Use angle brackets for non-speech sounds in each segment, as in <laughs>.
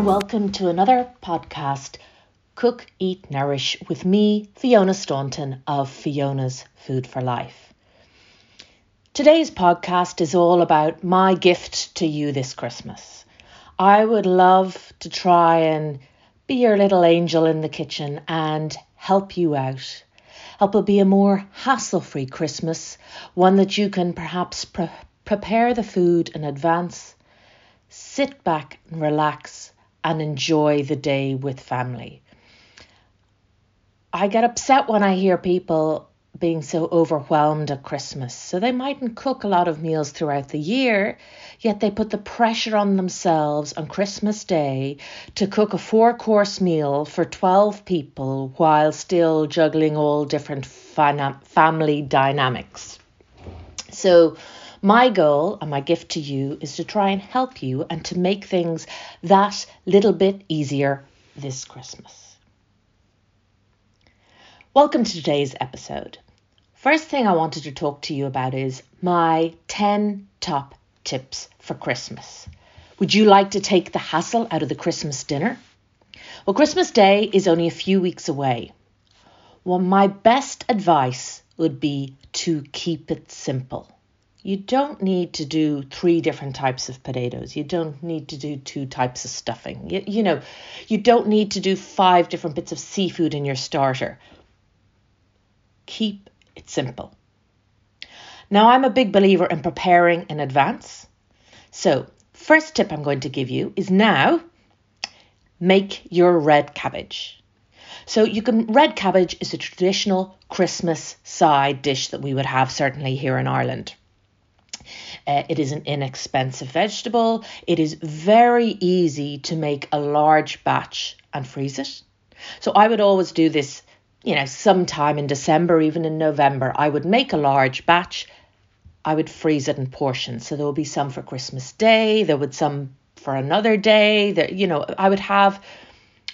and welcome to another podcast, Cook, Eat, Nourish, with me, Fiona Staunton of Fiona's Food for Life. Today's podcast is all about my gift to you this Christmas. I would love to try and be your little angel in the kitchen and help you out. Help it be a more hassle free Christmas, one that you can perhaps pre- prepare the food in advance, sit back and relax and enjoy the day with family. I get upset when I hear people being so overwhelmed at Christmas. So they mightn't cook a lot of meals throughout the year, yet they put the pressure on themselves on Christmas Day to cook a four course meal for 12 people while still juggling all different family dynamics. So my goal and my gift to you is to try and help you and to make things that little bit easier this Christmas. Welcome to today's episode. First thing I wanted to talk to you about is my 10 top tips for Christmas. Would you like to take the hassle out of the Christmas dinner? Well, Christmas Day is only a few weeks away. Well, my best advice would be to keep it simple you don't need to do three different types of potatoes. You don't need to do two types of stuffing. You, you know, you don't need to do five different bits of seafood in your starter. Keep it simple. Now, I'm a big believer in preparing in advance. So, first tip I'm going to give you is now make your red cabbage. So you can red cabbage is a traditional Christmas side dish that we would have certainly here in Ireland. Uh, it is an inexpensive vegetable. It is very easy to make a large batch and freeze it. So I would always do this, you know, sometime in December, even in November. I would make a large batch. I would freeze it in portions. So there would be some for Christmas Day. There would some for another day. That you know, I would have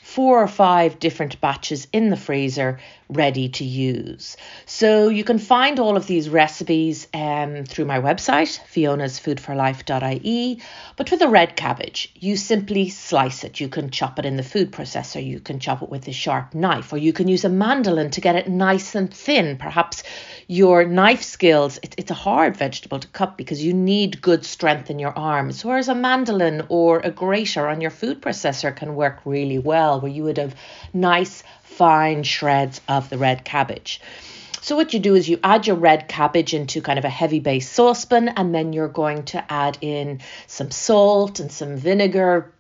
four or five different batches in the freezer ready to use. So you can find all of these recipes um, through my website, fionasfoodforlife.ie. But with the red cabbage, you simply slice it. You can chop it in the food processor, you can chop it with a sharp knife, or you can use a mandolin to get it nice and thin. Perhaps your knife skills, it, it's a hard vegetable to cut because you need good strength in your arms, whereas a mandolin or a grater on your food processor can work really well, where you would have nice, fine shreds of the red cabbage. So what you do is you add your red cabbage into kind of a heavy base saucepan and then you're going to add in some salt and some vinegar,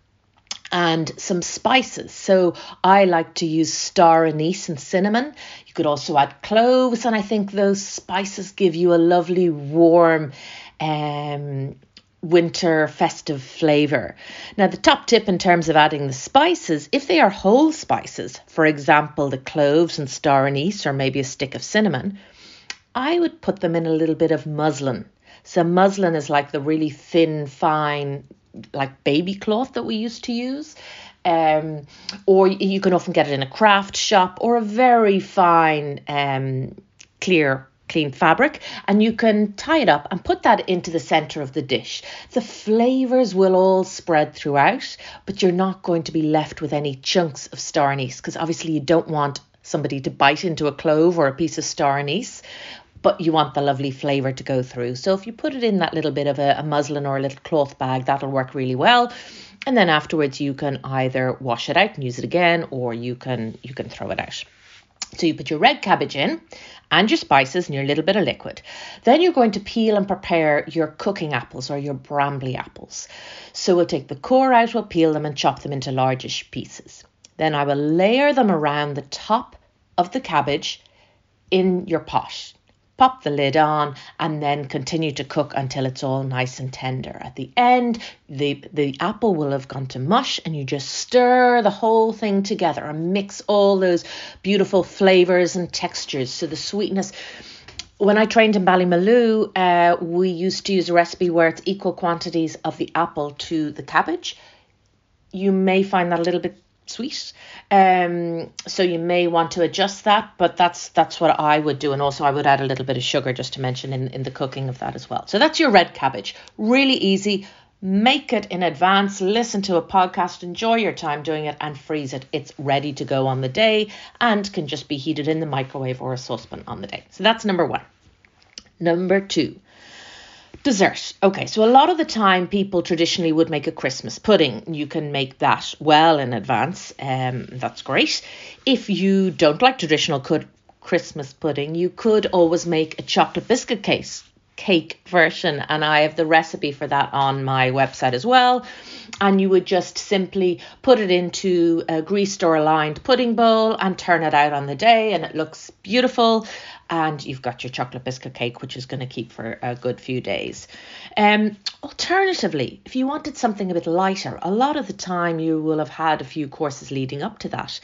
and some spices. So I like to use star anise and cinnamon. You could also add cloves, and I think those spices give you a lovely warm um, winter festive flavour. Now, the top tip in terms of adding the spices, if they are whole spices, for example, the cloves and star anise, or maybe a stick of cinnamon, I would put them in a little bit of muslin. So, muslin is like the really thin, fine like baby cloth that we used to use. Um, or you can often get it in a craft shop or a very fine um, clear clean fabric and you can tie it up and put that into the center of the dish. The flavors will all spread throughout, but you're not going to be left with any chunks of star anise because obviously you don't want somebody to bite into a clove or a piece of star anise but you want the lovely flavour to go through. So if you put it in that little bit of a, a muslin or a little cloth bag, that'll work really well. And then afterwards you can either wash it out and use it again or you can you can throw it out. So you put your red cabbage in and your spices and your little bit of liquid. Then you're going to peel and prepare your cooking apples or your Bramley apples. So we'll take the core out, we'll peel them and chop them into largish pieces. Then I will layer them around the top of the cabbage in your pot pop the lid on and then continue to cook until it's all nice and tender. At the end, the, the apple will have gone to mush and you just stir the whole thing together and mix all those beautiful flavors and textures. So the sweetness when I trained in Ballymaloe, uh, we used to use a recipe where it's equal quantities of the apple to the cabbage. You may find that a little bit sweet. Um, so you may want to adjust that, but that's that's what I would do. And also I would add a little bit of sugar just to mention in, in the cooking of that as well. So that's your red cabbage. Really easy, make it in advance, listen to a podcast, enjoy your time doing it, and freeze it. It's ready to go on the day and can just be heated in the microwave or a saucepan on the day. So that's number one. Number two, Dessert. Okay, so a lot of the time people traditionally would make a Christmas pudding. You can make that well in advance. Um, that's great. If you don't like traditional Christmas pudding, you could always make a chocolate biscuit case cake version and I have the recipe for that on my website as well and you would just simply put it into a greased or aligned pudding bowl and turn it out on the day and it looks beautiful and you've got your chocolate biscuit cake which is going to keep for a good few days um alternatively if you wanted something a bit lighter a lot of the time you will have had a few courses leading up to that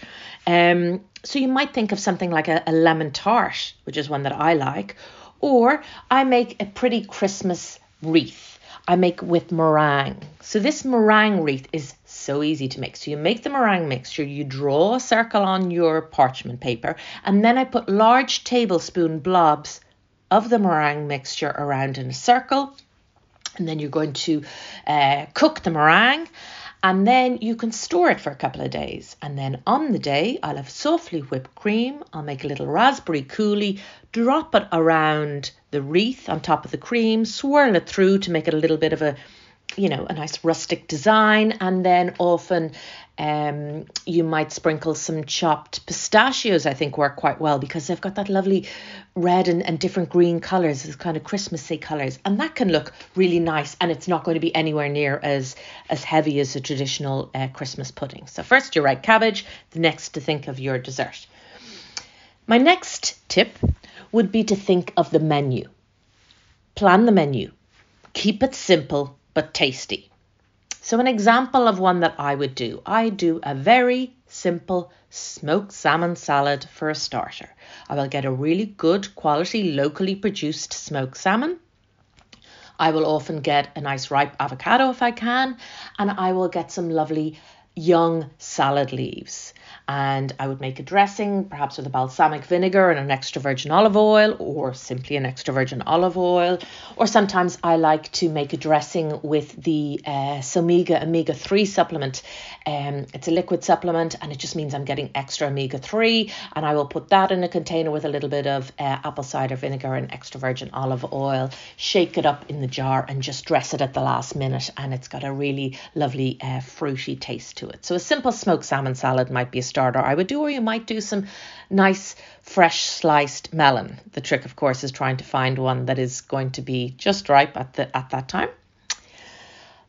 um so you might think of something like a, a lemon tart which is one that I like or I make a pretty Christmas wreath. I make with meringue. So this meringue wreath is so easy to make. So you make the meringue mixture, you draw a circle on your parchment paper, and then I put large tablespoon blobs of the meringue mixture around in a circle. And then you're going to uh, cook the meringue and then you can store it for a couple of days. And then on the day, I'll have softly whipped cream. I'll make a little raspberry coulis, drop it around the wreath on top of the cream, swirl it through to make it a little bit of a, you know, a nice rustic design. And then often um, you might sprinkle some chopped pistachios, I think work quite well because they've got that lovely red and, and different green colours, this kind of Christmassy colours. And that can look really nice and it's not going to be anywhere near as, as heavy as a traditional uh, Christmas pudding. So first your red cabbage, the next to think of your dessert. My next tip would be to think of the menu. Plan the menu. Keep it simple but tasty. So, an example of one that I would do I do a very simple smoked salmon salad for a starter. I will get a really good quality, locally produced smoked salmon. I will often get a nice ripe avocado if I can, and I will get some lovely young salad leaves and I would make a dressing, perhaps with a balsamic vinegar and an extra virgin olive oil, or simply an extra virgin olive oil. Or sometimes I like to make a dressing with the uh, Somega omega 3 supplement. Um, it's a liquid supplement and it just means I'm getting extra omega 3, and I will put that in a container with a little bit of uh, apple cider vinegar and extra virgin olive oil, shake it up in the jar, and just dress it at the last minute. And it's got a really lovely uh, fruity taste to it. So a simple smoked salmon salad might be a starter I would do, or you might do some nice fresh sliced melon. The trick, of course, is trying to find one that is going to be just ripe at the at that time.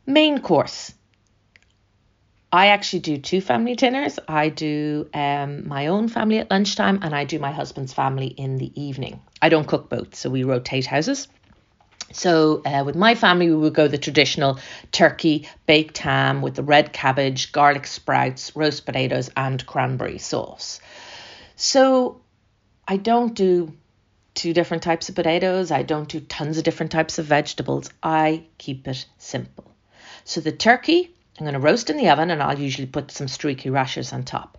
Main course. I actually do two family dinners. I do um, my own family at lunchtime and I do my husband's family in the evening. I don't cook both, so we rotate houses. So, uh, with my family, we would go the traditional turkey, baked ham with the red cabbage, garlic sprouts, roast potatoes, and cranberry sauce. So, I don't do two different types of potatoes. I don't do tons of different types of vegetables. I keep it simple. So, the turkey, I'm going to roast in the oven and I'll usually put some streaky rashers on top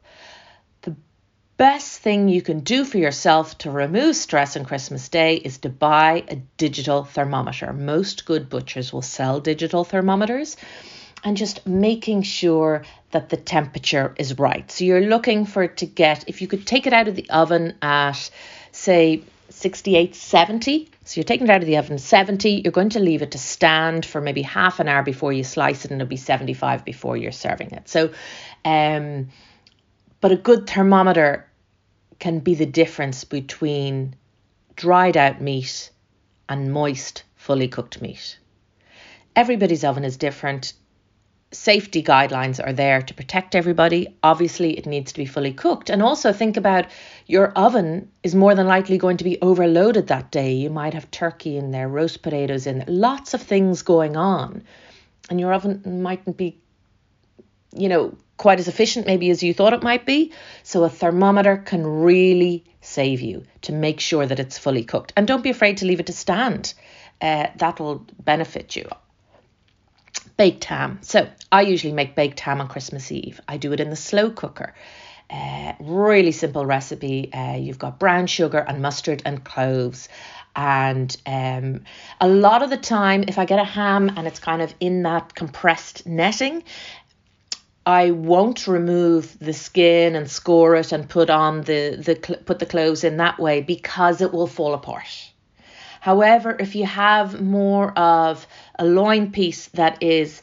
best thing you can do for yourself to remove stress on Christmas Day is to buy a digital thermometer. Most good butchers will sell digital thermometers and just making sure that the temperature is right. So you're looking for it to get, if you could take it out of the oven at, say, 68, 70. So you're taking it out of the oven 70, you're going to leave it to stand for maybe half an hour before you slice it, and it'll be 75 before you're serving it. So, um, but a good thermometer can be the difference between dried out meat and moist, fully cooked meat. Everybody's oven is different. Safety guidelines are there to protect everybody. Obviously, it needs to be fully cooked. And also think about your oven is more than likely going to be overloaded that day. You might have turkey in there, roast potatoes in there, lots of things going on. And your oven mightn't be, you know, quite as efficient maybe as you thought it might be. So a thermometer can really save you to make sure that it's fully cooked. And don't be afraid to leave it to stand. Uh, that'll benefit you. Baked ham. So I usually make baked ham on Christmas Eve. I do it in the slow cooker. Uh, really simple recipe. Uh, you've got brown sugar and mustard and cloves. And um, a lot of the time, if I get a ham and it's kind of in that compressed netting, I won't remove the skin and score it and put on the, the put the cloves in that way because it will fall apart. However, if you have more of a loin piece that is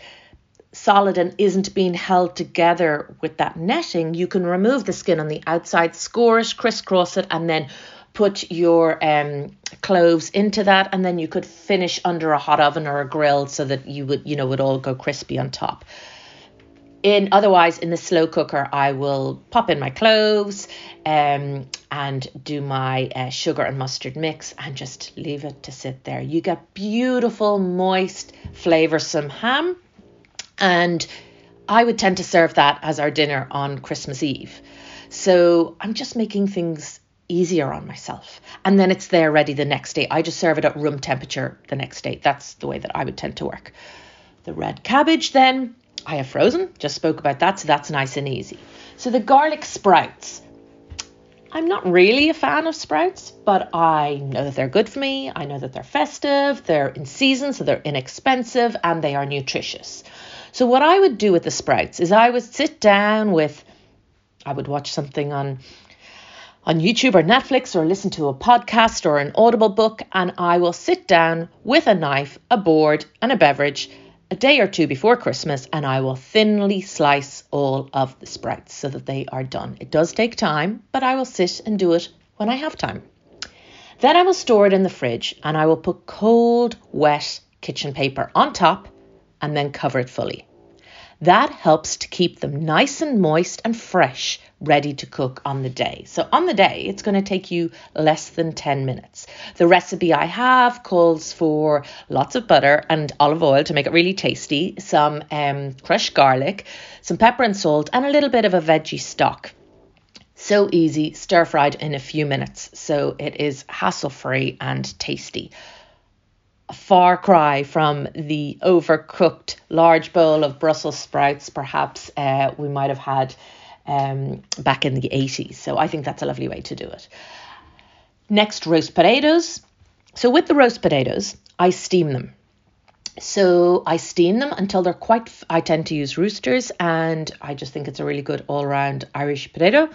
solid and isn't being held together with that netting, you can remove the skin on the outside, score it, crisscross it, and then put your um, cloves into that, and then you could finish under a hot oven or a grill so that you would, you know, would all go crispy on top. In otherwise, in the slow cooker, I will pop in my cloves um, and do my uh, sugar and mustard mix and just leave it to sit there. You get beautiful, moist, flavoursome ham and I would tend to serve that as our dinner on Christmas Eve. So I'm just making things easier on myself. And then it's there ready the next day. I just serve it at room temperature the next day. That's the way that I would tend to work. The red cabbage, then, I have frozen, just spoke about that, so that's nice and easy. So the garlic sprouts. I'm not really a fan of sprouts, but I know that they're good for me. I know that they're festive, they're in season, so they're inexpensive, and they are nutritious. So what I would do with the sprouts is I would sit down with I would watch something on on YouTube or Netflix or listen to a podcast or an audible book and I will sit down with a knife, a board and a beverage a day or two before Christmas and I will thinly slice all of the sprouts so that they are done. It does take time, but I will sit and do it when I have time. Then I will store it in the fridge and I will put cold, wet kitchen paper on top and then cover it fully. That helps to keep them nice and moist and fresh, ready to cook on the day. So, on the day, it's going to take you less than 10 minutes. The recipe I have calls for lots of butter and olive oil to make it really tasty, some um, crushed garlic, some pepper and salt, and a little bit of a veggie stock. So easy, stir fried in a few minutes. So, it is hassle free and tasty a far cry from the overcooked large bowl of Brussels sprouts, perhaps uh, we might have had um, back in the 80s. So I think that's a lovely way to do it. Next, roast potatoes. So with the roast potatoes, I steam them. So I steam them until they're quite. I tend to use roosters, and I just think it's a really good all-round Irish potato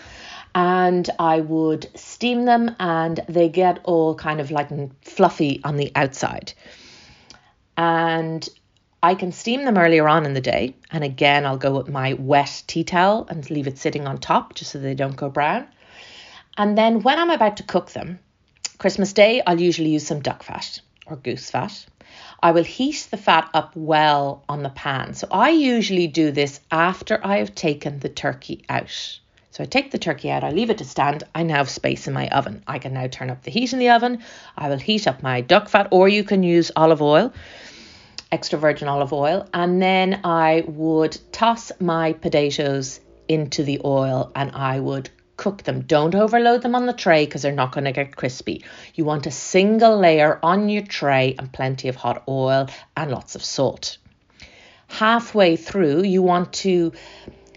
and I would steam them and they get all kind of like fluffy on the outside. And I can steam them earlier on in the day. And again, I'll go with my wet tea towel and leave it sitting on top just so they don't go brown. And then when I'm about to cook them, Christmas Day, I'll usually use some duck fat or goose fat. I will heat the fat up well on the pan. So I usually do this after I have taken the turkey out. So I take the turkey out, I leave it to stand. I now have space in my oven. I can now turn up the heat in the oven. I will heat up my duck fat, or you can use olive oil, extra virgin olive oil. And then I would toss my potatoes into the oil and I would cook them. Don't overload them on the tray because they're not going to get crispy. You want a single layer on your tray and plenty of hot oil and lots of salt. Halfway through, you want to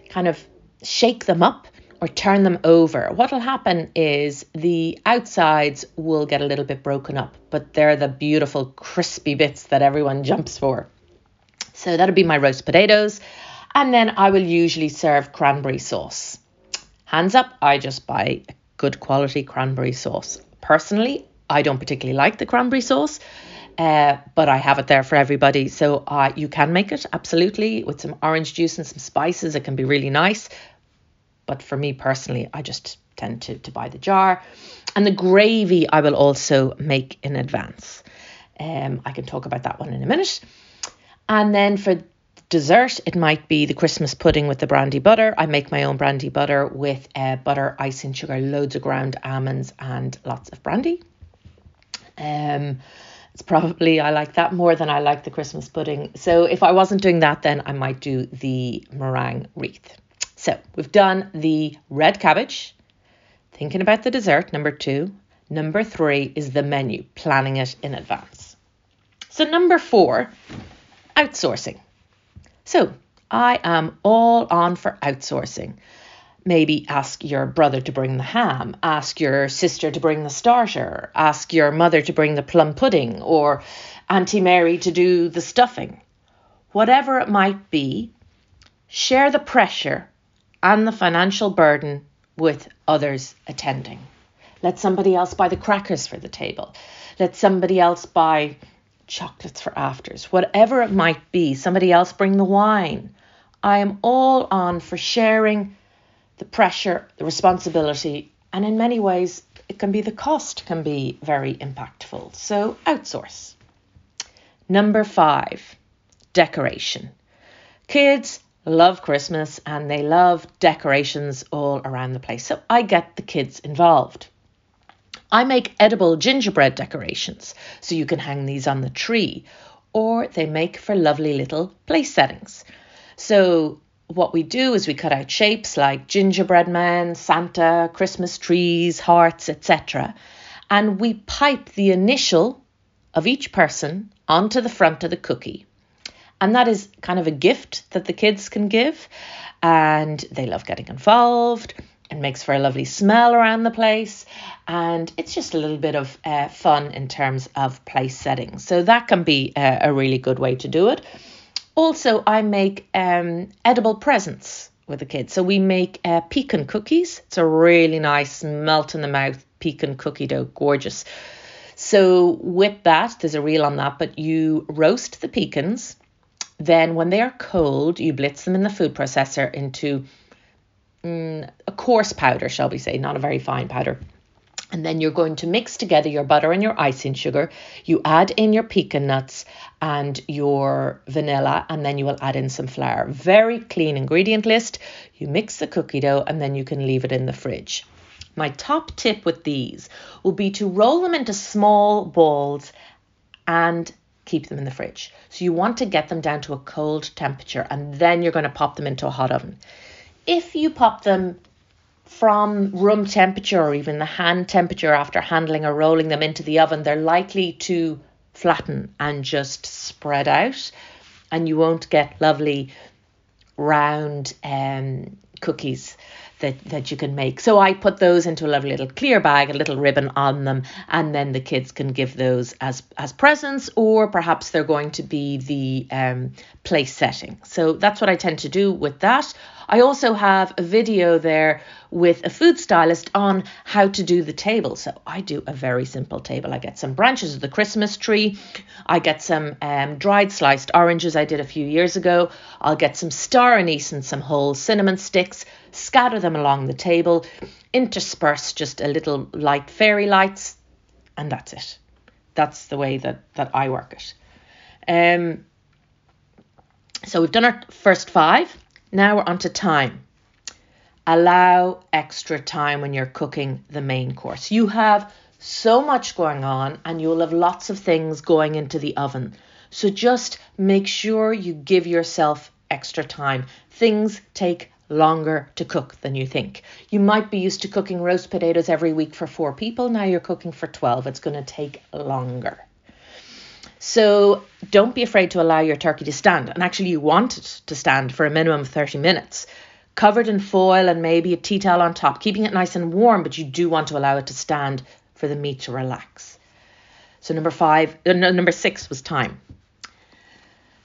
kind of shake them up or turn them over, what will happen is the outsides will get a little bit broken up, but they're the beautiful crispy bits that everyone jumps for. So that'll be my roast potatoes. And then I will usually serve cranberry sauce. Hands up, I just buy good quality cranberry sauce. Personally, I don't particularly like the cranberry sauce. Uh, but I have it there for everybody. So uh, you can make it absolutely with some orange juice and some spices. It can be really nice. But for me personally, I just tend to, to buy the jar. And the gravy I will also make in advance. Um, I can talk about that one in a minute. And then for dessert, it might be the Christmas pudding with the brandy butter. I make my own brandy butter with uh, butter, icing sugar, loads of ground almonds, and lots of brandy. Um, it's probably I like that more than I like the Christmas pudding. So if I wasn't doing that, then I might do the meringue wreath. So we've done the red cabbage, thinking about the dessert, number two. Number three is the menu, planning it in advance. So, number four, outsourcing. So, I am all on for outsourcing. maybe ask your brother to bring the ham, ask your sister to bring the starter, ask your mother to bring the plum pudding, or Auntie Mary to do the stuffing. Whatever it might be, share the pressure and the financial burden with others attending. Let somebody else buy the crackers for the table. Let somebody else buy chocolates for afters. Whatever it might be, somebody else bring the wine. I am all on for sharing the pressure, the responsibility, and in many ways, it can be the cost can be very impactful. So outsource. Number five, decoration. Kids love Christmas and they love decorations all around the place. So I get the kids involved. I make edible gingerbread decorations so you can hang these on the tree, or they make for lovely little place settings. So what we do is we cut out shapes like gingerbread men, Santa, Christmas trees, hearts, etc. And we pipe the initial of each person onto the front of the cookie. And that is kind of a gift that the kids can give. And they love getting involved. It makes for a lovely smell around the place. And it's just a little bit of uh, fun in terms of place setting. So that can be a, a really good way to do it. Also, I make um, edible presents with the kids. So we make uh, pecan cookies. It's a really nice melt in the mouth pecan cookie dough, gorgeous. So with that, there's a reel on that, but you roast the pecans. Then when they are cold, you blitz them in the food processor into mm, a coarse powder, shall we say, not a very fine powder and then you're going to mix together your butter and your icing sugar. You add in your pecan nuts and your vanilla, and then you will add in some flour. Very clean ingredient list. You mix the cookie dough and then you can leave it in the fridge. My top tip with these will be to roll them into small balls and keep them in the fridge. So you want to get them down to a cold temperature and then you're going to pop them into a hot oven. If you pop them from room temperature or even the hand temperature after handling or rolling them into the oven, they're likely to flatten and just spread out, and you won't get lovely round um, cookies that, that you can make. So I put those into a lovely little clear bag, a little ribbon on them, and then the kids can give those as as presents, or perhaps they're going to be the um, place setting. So that's what I tend to do with that. I also have a video there with a food stylist on how to do the table. So I do a very simple table. I get some branches of the Christmas tree. I get some um, dried sliced oranges I did a few years ago. I'll get some star anise and some whole cinnamon sticks, scatter them along the table, intersperse just a little light fairy lights, and that's it. That's the way that, that I work it. Um, so we've done our first five. Now we're on to time. Allow extra time when you're cooking the main course. You have so much going on and you'll have lots of things going into the oven. So just make sure you give yourself extra time. Things take longer to cook than you think. You might be used to cooking roast potatoes every week for four people. Now you're cooking for 12. It's going to take longer. So don't be afraid to allow your turkey to stand. And actually, you want it to stand for a minimum of 30 minutes, covered in foil and maybe a tea towel on top, keeping it nice and warm, but you do want to allow it to stand for the meat to relax. So number five, uh, no, number six was time.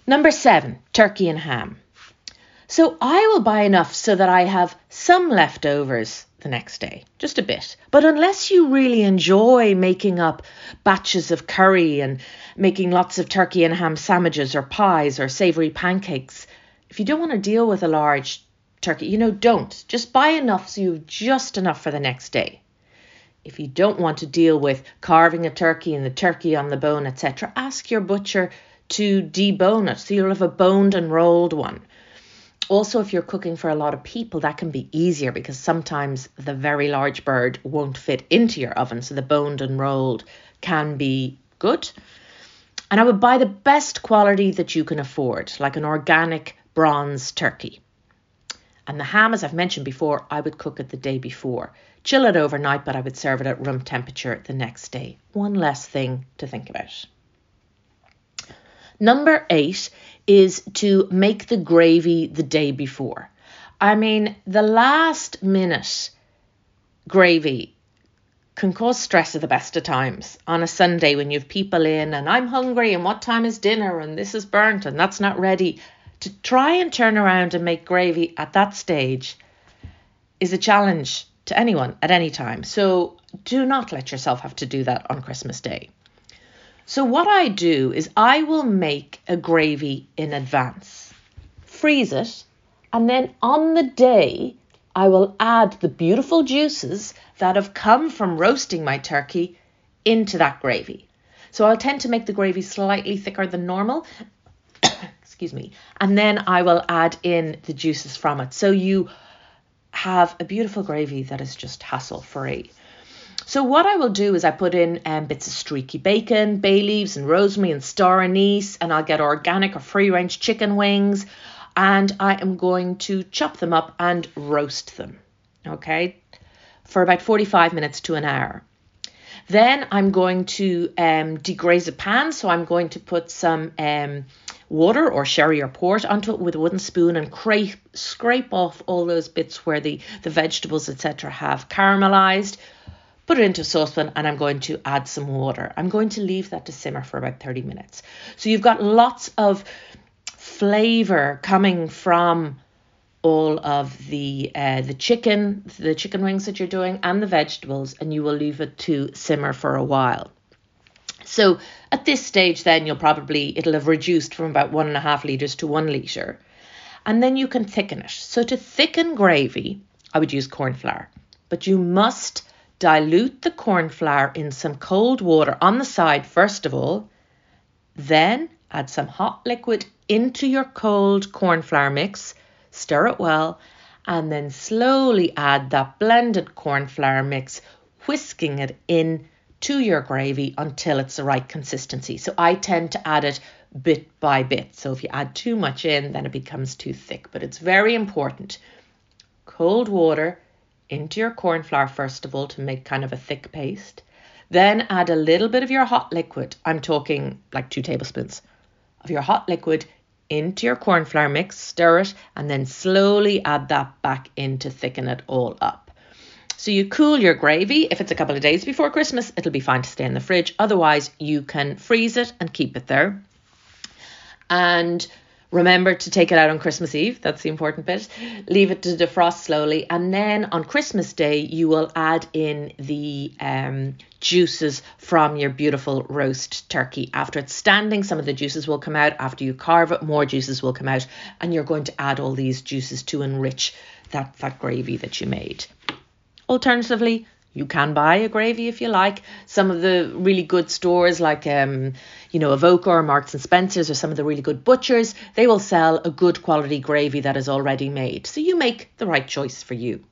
Number seven, turkey and ham. So I will buy enough so that I have some leftovers the next day, just a bit. But unless you really enjoy making up batches of curry and making lots of turkey and ham sandwiches or pies or savoury pancakes, if you don't want to deal with a large turkey, you know, don't. Just buy enough so you've just enough for the next day. If you don't want to deal with carving a turkey and the turkey on the bone, etc., ask your butcher to debone it so you'll have a boned and rolled one also, if you're cooking for a lot of people, that can be easier because sometimes the very large bird won't fit into your oven. So the boned and rolled can be good. And I would buy the best quality that you can afford, like an organic bronze turkey. And the ham, as I've mentioned before, I would cook it the day before. Chill it overnight, but I would serve it at room temperature the next day. One less thing to think about. Number eight is to make the gravy the day before. I mean, the last minute gravy can cause stress at the best of times on a Sunday when you have people in and I'm hungry and what time is dinner and this is burnt and that's not ready. To try and turn around and make gravy at that stage is a challenge to anyone at any time. So do not let yourself have to do that on Christmas Day. So, what I do is I will make a gravy in advance, freeze it, and then on the day, I will add the beautiful juices that have come from roasting my turkey into that gravy. So, I'll tend to make the gravy slightly thicker than normal. <coughs> Excuse me. And then I will add in the juices from it. So, you have a beautiful gravy that is just hassle free. So what I will do is I put in um, bits of streaky bacon, bay leaves and rosemary and star anise and I'll get organic or free range chicken wings and I am going to chop them up and roast them, okay, for about 45 minutes to an hour. Then I'm going to um, deglaze a pan, so I'm going to put some um, water or sherry or port onto it with a wooden spoon and crape, scrape off all those bits where the, the vegetables, etc., have caramelized put it into a saucepan and I'm going to add some water. I'm going to leave that to simmer for about 30 minutes. So you've got lots of flavor coming from all of the uh, the chicken, the chicken wings that you're doing, and the vegetables, and you will leave it to simmer for a while. So at this stage, then you'll probably it'll have reduced from about one and a half liters to one liter, and then you can thicken it. So to thicken gravy, I would use corn flour, but you must Dilute the corn flour in some cold water on the side first of all. Then add some hot liquid into your cold corn flour mix, stir it well, and then slowly add that blended corn flour mix, whisking it in to your gravy until it's the right consistency. So I tend to add it bit by bit. So if you add too much in, then it becomes too thick. But it's very important. Cold water into your corn flour first of all to make kind of a thick paste. Then add a little bit of your hot liquid. I'm talking like two tablespoons of your hot liquid into your corn flour mix, stir it, and then slowly add that back in to thicken it all up. So you cool your gravy. If it's a couple of days before Christmas, it'll be fine to stay in the fridge. Otherwise, you can freeze it and keep it there. And Remember to take it out on Christmas Eve. That's the important bit. Leave it to defrost slowly. And then on Christmas Day, you will add in the um, juices from your beautiful roast turkey. After it's standing, some of the juices will come out. After you carve it, more juices will come out. And you're going to add all these juices to enrich that, that gravy that you made. Alternatively, you can buy a gravy if you like. Some of the really good stores, like um, you know, Avoca or Marks and Spencers, or some of the really good butchers, they will sell a good quality gravy that is already made. So you make the right choice for you.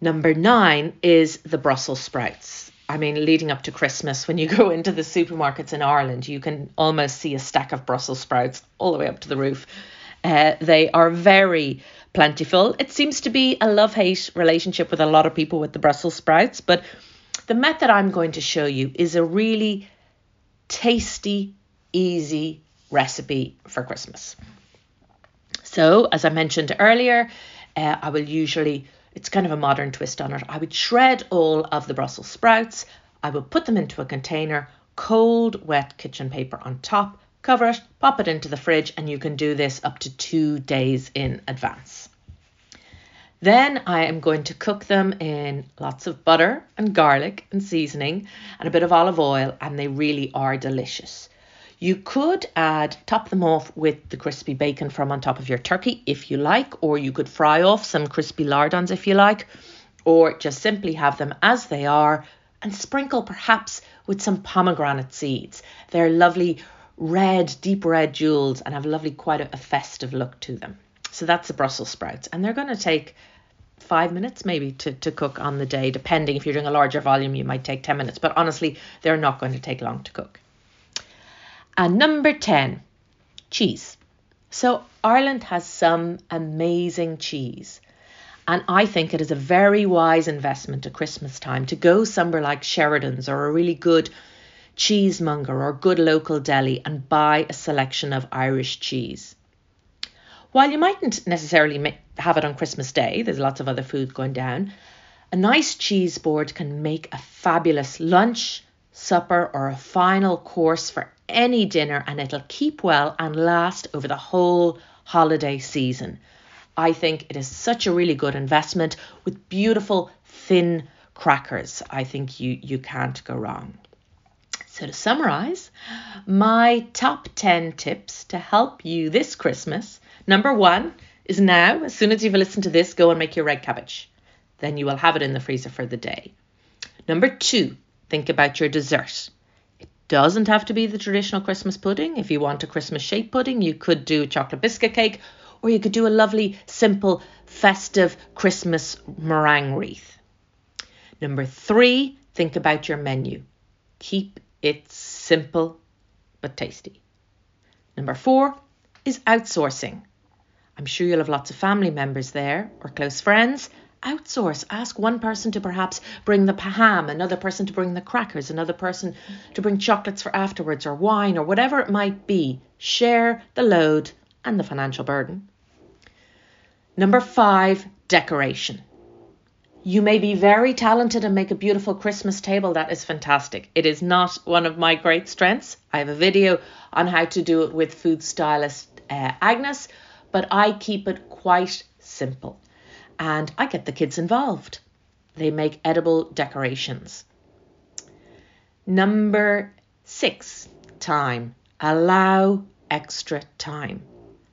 Number nine is the Brussels sprouts. I mean, leading up to Christmas, when you <laughs> go into the supermarkets in Ireland, you can almost see a stack of Brussels sprouts all the way up to the roof. Uh, they are very plentiful. It seems to be a love hate relationship with a lot of people with the Brussels sprouts, but the method I'm going to show you is a really tasty, easy recipe for Christmas. So, as I mentioned earlier, uh, I will usually, it's kind of a modern twist on it. I would shred all of the Brussels sprouts, I would put them into a container, cold, wet kitchen paper on top, cover it, pop it into the fridge, and you can do this up to two days in advance. Then I am going to cook them in lots of butter and garlic and seasoning and a bit of olive oil, and they really are delicious. You could add, top them off with the crispy bacon from on top of your turkey if you like, or you could fry off some crispy lardons if you like, or just simply have them as they are and sprinkle perhaps with some pomegranate seeds. They're lovely red, deep red jewels and have lovely, quite a, a festive look to them. So that's the Brussels sprouts, and they're going to take five minutes maybe to, to cook on the day, depending if you're doing a larger volume, you might take 10 minutes, but honestly, they're not going to take long to cook. And number 10, cheese. So, Ireland has some amazing cheese. And I think it is a very wise investment at Christmas time to go somewhere like Sheridan's or a really good cheesemonger or good local deli and buy a selection of Irish cheese. while you mightn't necessarily have it on Christmas Day, there's lots of other food going down, a nice cheese board can make a fabulous lunch, supper, or a final course for any dinner, and it'll keep well and last over the whole holiday season. I think it is such a really good investment with beautiful thin crackers. I think you, you can't go wrong. So, to summarize, my top 10 tips to help you this Christmas number one is now, as soon as you've listened to this, go and make your red cabbage. Then you will have it in the freezer for the day. Number two, think about your dessert. It doesn't have to be the traditional Christmas pudding. If you want a Christmas shaped pudding, you could do a chocolate biscuit cake or you could do a lovely, simple, festive Christmas meringue wreath. Number three, think about your menu. Keep it simple but tasty. Number four is outsourcing. I'm sure you'll have lots of family members there or close friends. Outsource. Ask one person to perhaps bring the ham, another person to bring the crackers, another person to bring chocolates for afterwards or wine or whatever it might be. Share the load and the financial burden. Number five, decoration. You may be very talented and make a beautiful Christmas table. That is fantastic. It is not one of my great strengths. I have a video on how to do it with food stylist uh, Agnes, but I keep it quite simple. And I get the kids involved. They make edible decorations. Number six, time. Allow extra time.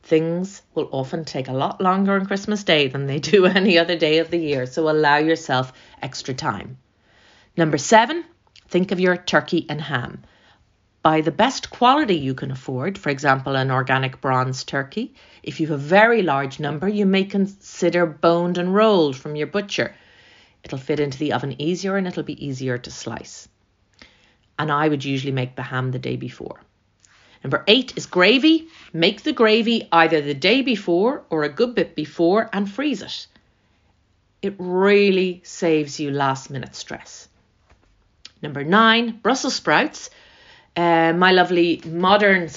Things will often take a lot longer on Christmas Day than they do <laughs> any other day of the year, so allow yourself extra time. Number seven, think of your turkey and ham. Buy the best quality you can afford, for example, an organic bronze turkey. If you have a very large number, you may consider boned and rolled from your butcher. It'll fit into the oven easier and it'll be easier to slice. And I would usually make the ham the day before. Number eight is gravy. Make the gravy either the day before or a good bit before and freeze it. It really saves you last minute stress. Number nine, Brussels sprouts. Uh, my lovely modern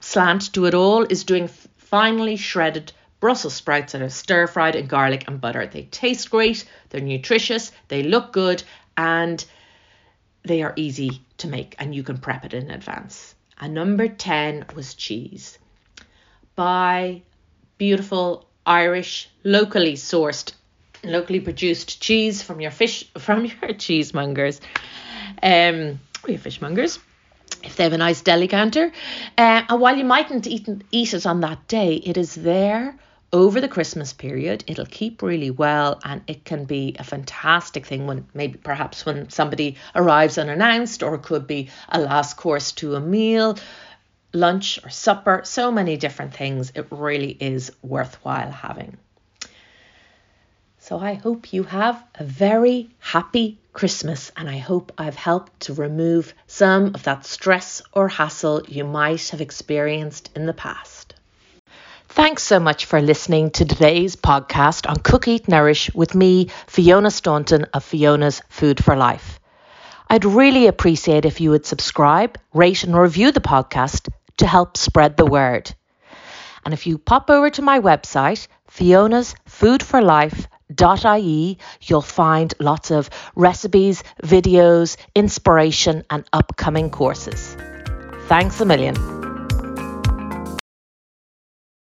slant to it all is doing finely shredded Brussels sprouts that are stir fried in garlic and butter. They taste great, they're nutritious, they look good, and they are easy to make, and you can prep it in advance. And number 10 was cheese. Buy beautiful Irish, locally sourced, locally produced cheese from your fish <laughs> from your cheesemongers. Um, or your fishmongers if they have a nice deli counter. Uh, and while you mightn't eat, eat it on that day, it is there over the Christmas period. It'll keep really well and it can be a fantastic thing when maybe perhaps when somebody arrives unannounced or could be a last course to a meal, lunch or supper, so many different things. It really is worthwhile having. So I hope you have a very happy Christmas and I hope I've helped to remove some of that stress or hassle you might have experienced in the past. Thanks so much for listening to today's podcast on Cook Eat Nourish with me, Fiona Staunton of Fiona's Food for Life. I'd really appreciate if you would subscribe, rate, and review the podcast to help spread the word. And if you pop over to my website, Fiona's Food for Life.ie, you'll find lots of recipes, videos, inspiration, and upcoming courses. Thanks a million.